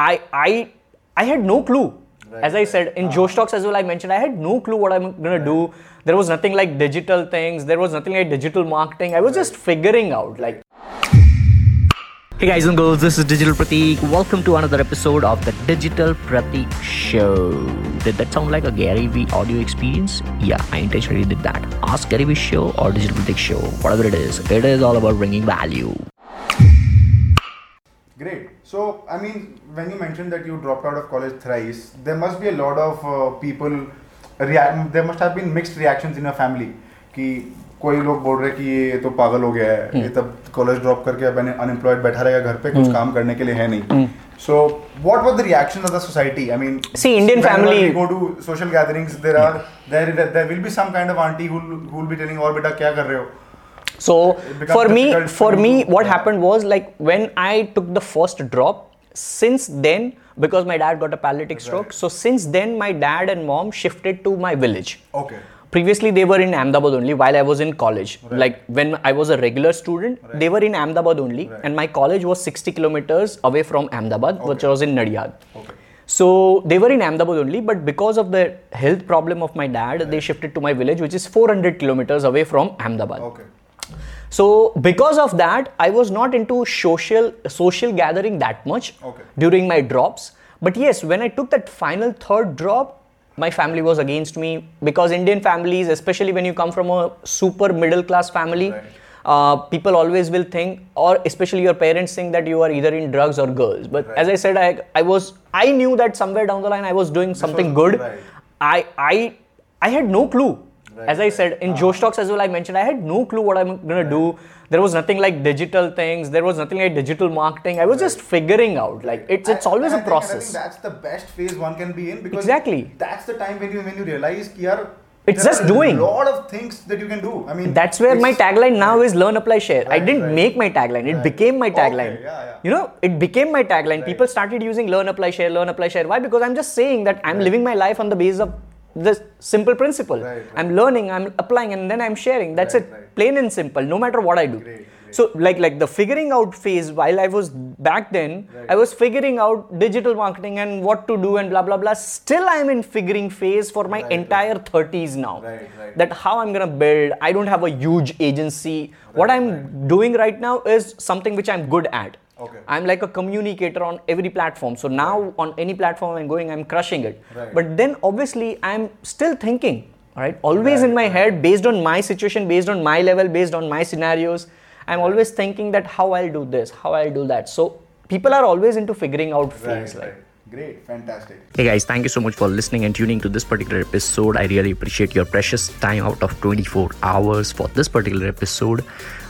I I I had no clue. Right, as I right. said in Josh uh-huh. Talks as well, I mentioned I had no clue what I'm gonna do. There was nothing like digital things. There was nothing like digital marketing. I was just figuring out like. Hey guys and girls, this is Digital Pratik. Welcome to another episode of the Digital Pratik Show. Did that sound like a Gary Vee audio experience? Yeah, I intentionally did that. Ask Gary Vee Show or Digital Pratik Show, whatever it is. It is all about bringing value. So, I mean, when you mentioned that you dropped out of college thrice, there must be a lot of uh, people react. There must have been mixed reactions in your family. कि कोई लोग बोल रहे कि ये तो पागल हो गया है ये तब कॉलेज ड्रॉप करके अब अनएम्प्लॉयड बैठा रहेगा घर पे कुछ काम करने के लिए है नहीं। So what was the reaction of the society I mean see Indian family go to social gatherings there are there will be some kind of aunty who will be telling और बेटा क्या कर रहे हो? So for me, for me, what happened was like when I took the first drop. Since then, because my dad got a paralytic right. stroke, so since then my dad and mom shifted to my village. Okay previously they were in Ahmedabad only while I was in college. Right. Like when I was a regular student, right. they were in Ahmedabad only, right. and my college was 60 kilometers away from Ahmedabad, okay. which was in Nadiad. Okay. So they were in Ahmedabad only, but because of the health problem of my dad, they shifted to my village, which is 400 kilometers away from Ahmedabad. Okay. So because of that, I was not into social social gathering that much Okay. during my drops. But yes, when I took that final third drop, my family was against me because Indian families, especially when you come from a super middle class family, Right. uh, people always will think, or especially your parents think that you are either in drugs or girls. But as I said, I I was I knew that somewhere down the line I was doing something was- good. right. I I I had no clue. Right, as I said, in uh, Josh Talks as well, I mentioned I had no clue what I'm gonna right. do. There was nothing like digital things. There was nothing like digital marketing. I was right. just figuring out. Like it's it's I, always I a think, process. that's the best phase one can be in because exactly that's the time when you when you realize you're it's just doing a lot of things that you can do. I mean, that's where my tagline now is learn, apply, share. I didn't make my tagline; it became my tagline. Okay, yeah, yeah. You know, it became my tagline. People started using learn, apply, share, learn, apply, share. Why? Because I'm just saying that I'm living my life on the basis of this simple principle. Right, right. I'm learning, I'm applying, and then I'm sharing. That's Right, it. Plain and simple. No matter what I do. Great, great. So like like the figuring out phase while I was back then. I was figuring out digital marketing and what to do and blah blah blah. Still I'm in figuring phase for my entire 30s now. Right, right. That how I'm gonna build. I don't have a huge agency. what I'm doing right now is something which I'm good at. Okay. I'm like a communicator on every platform. So now on any platform I'm going, I'm crushing it. Right. But then obviously I'm still thinking, right? Always Right, in my right. head, based on my situation, based on my level, based on my scenarios. I'm always thinking that how I'll do this, how I'll do that. So people are always into figuring out Right, things like right. Great, fantastic. Hey guys, thank you so much for listening and tuning to this particular episode. I really appreciate your precious time out of 24 hours for this particular episode.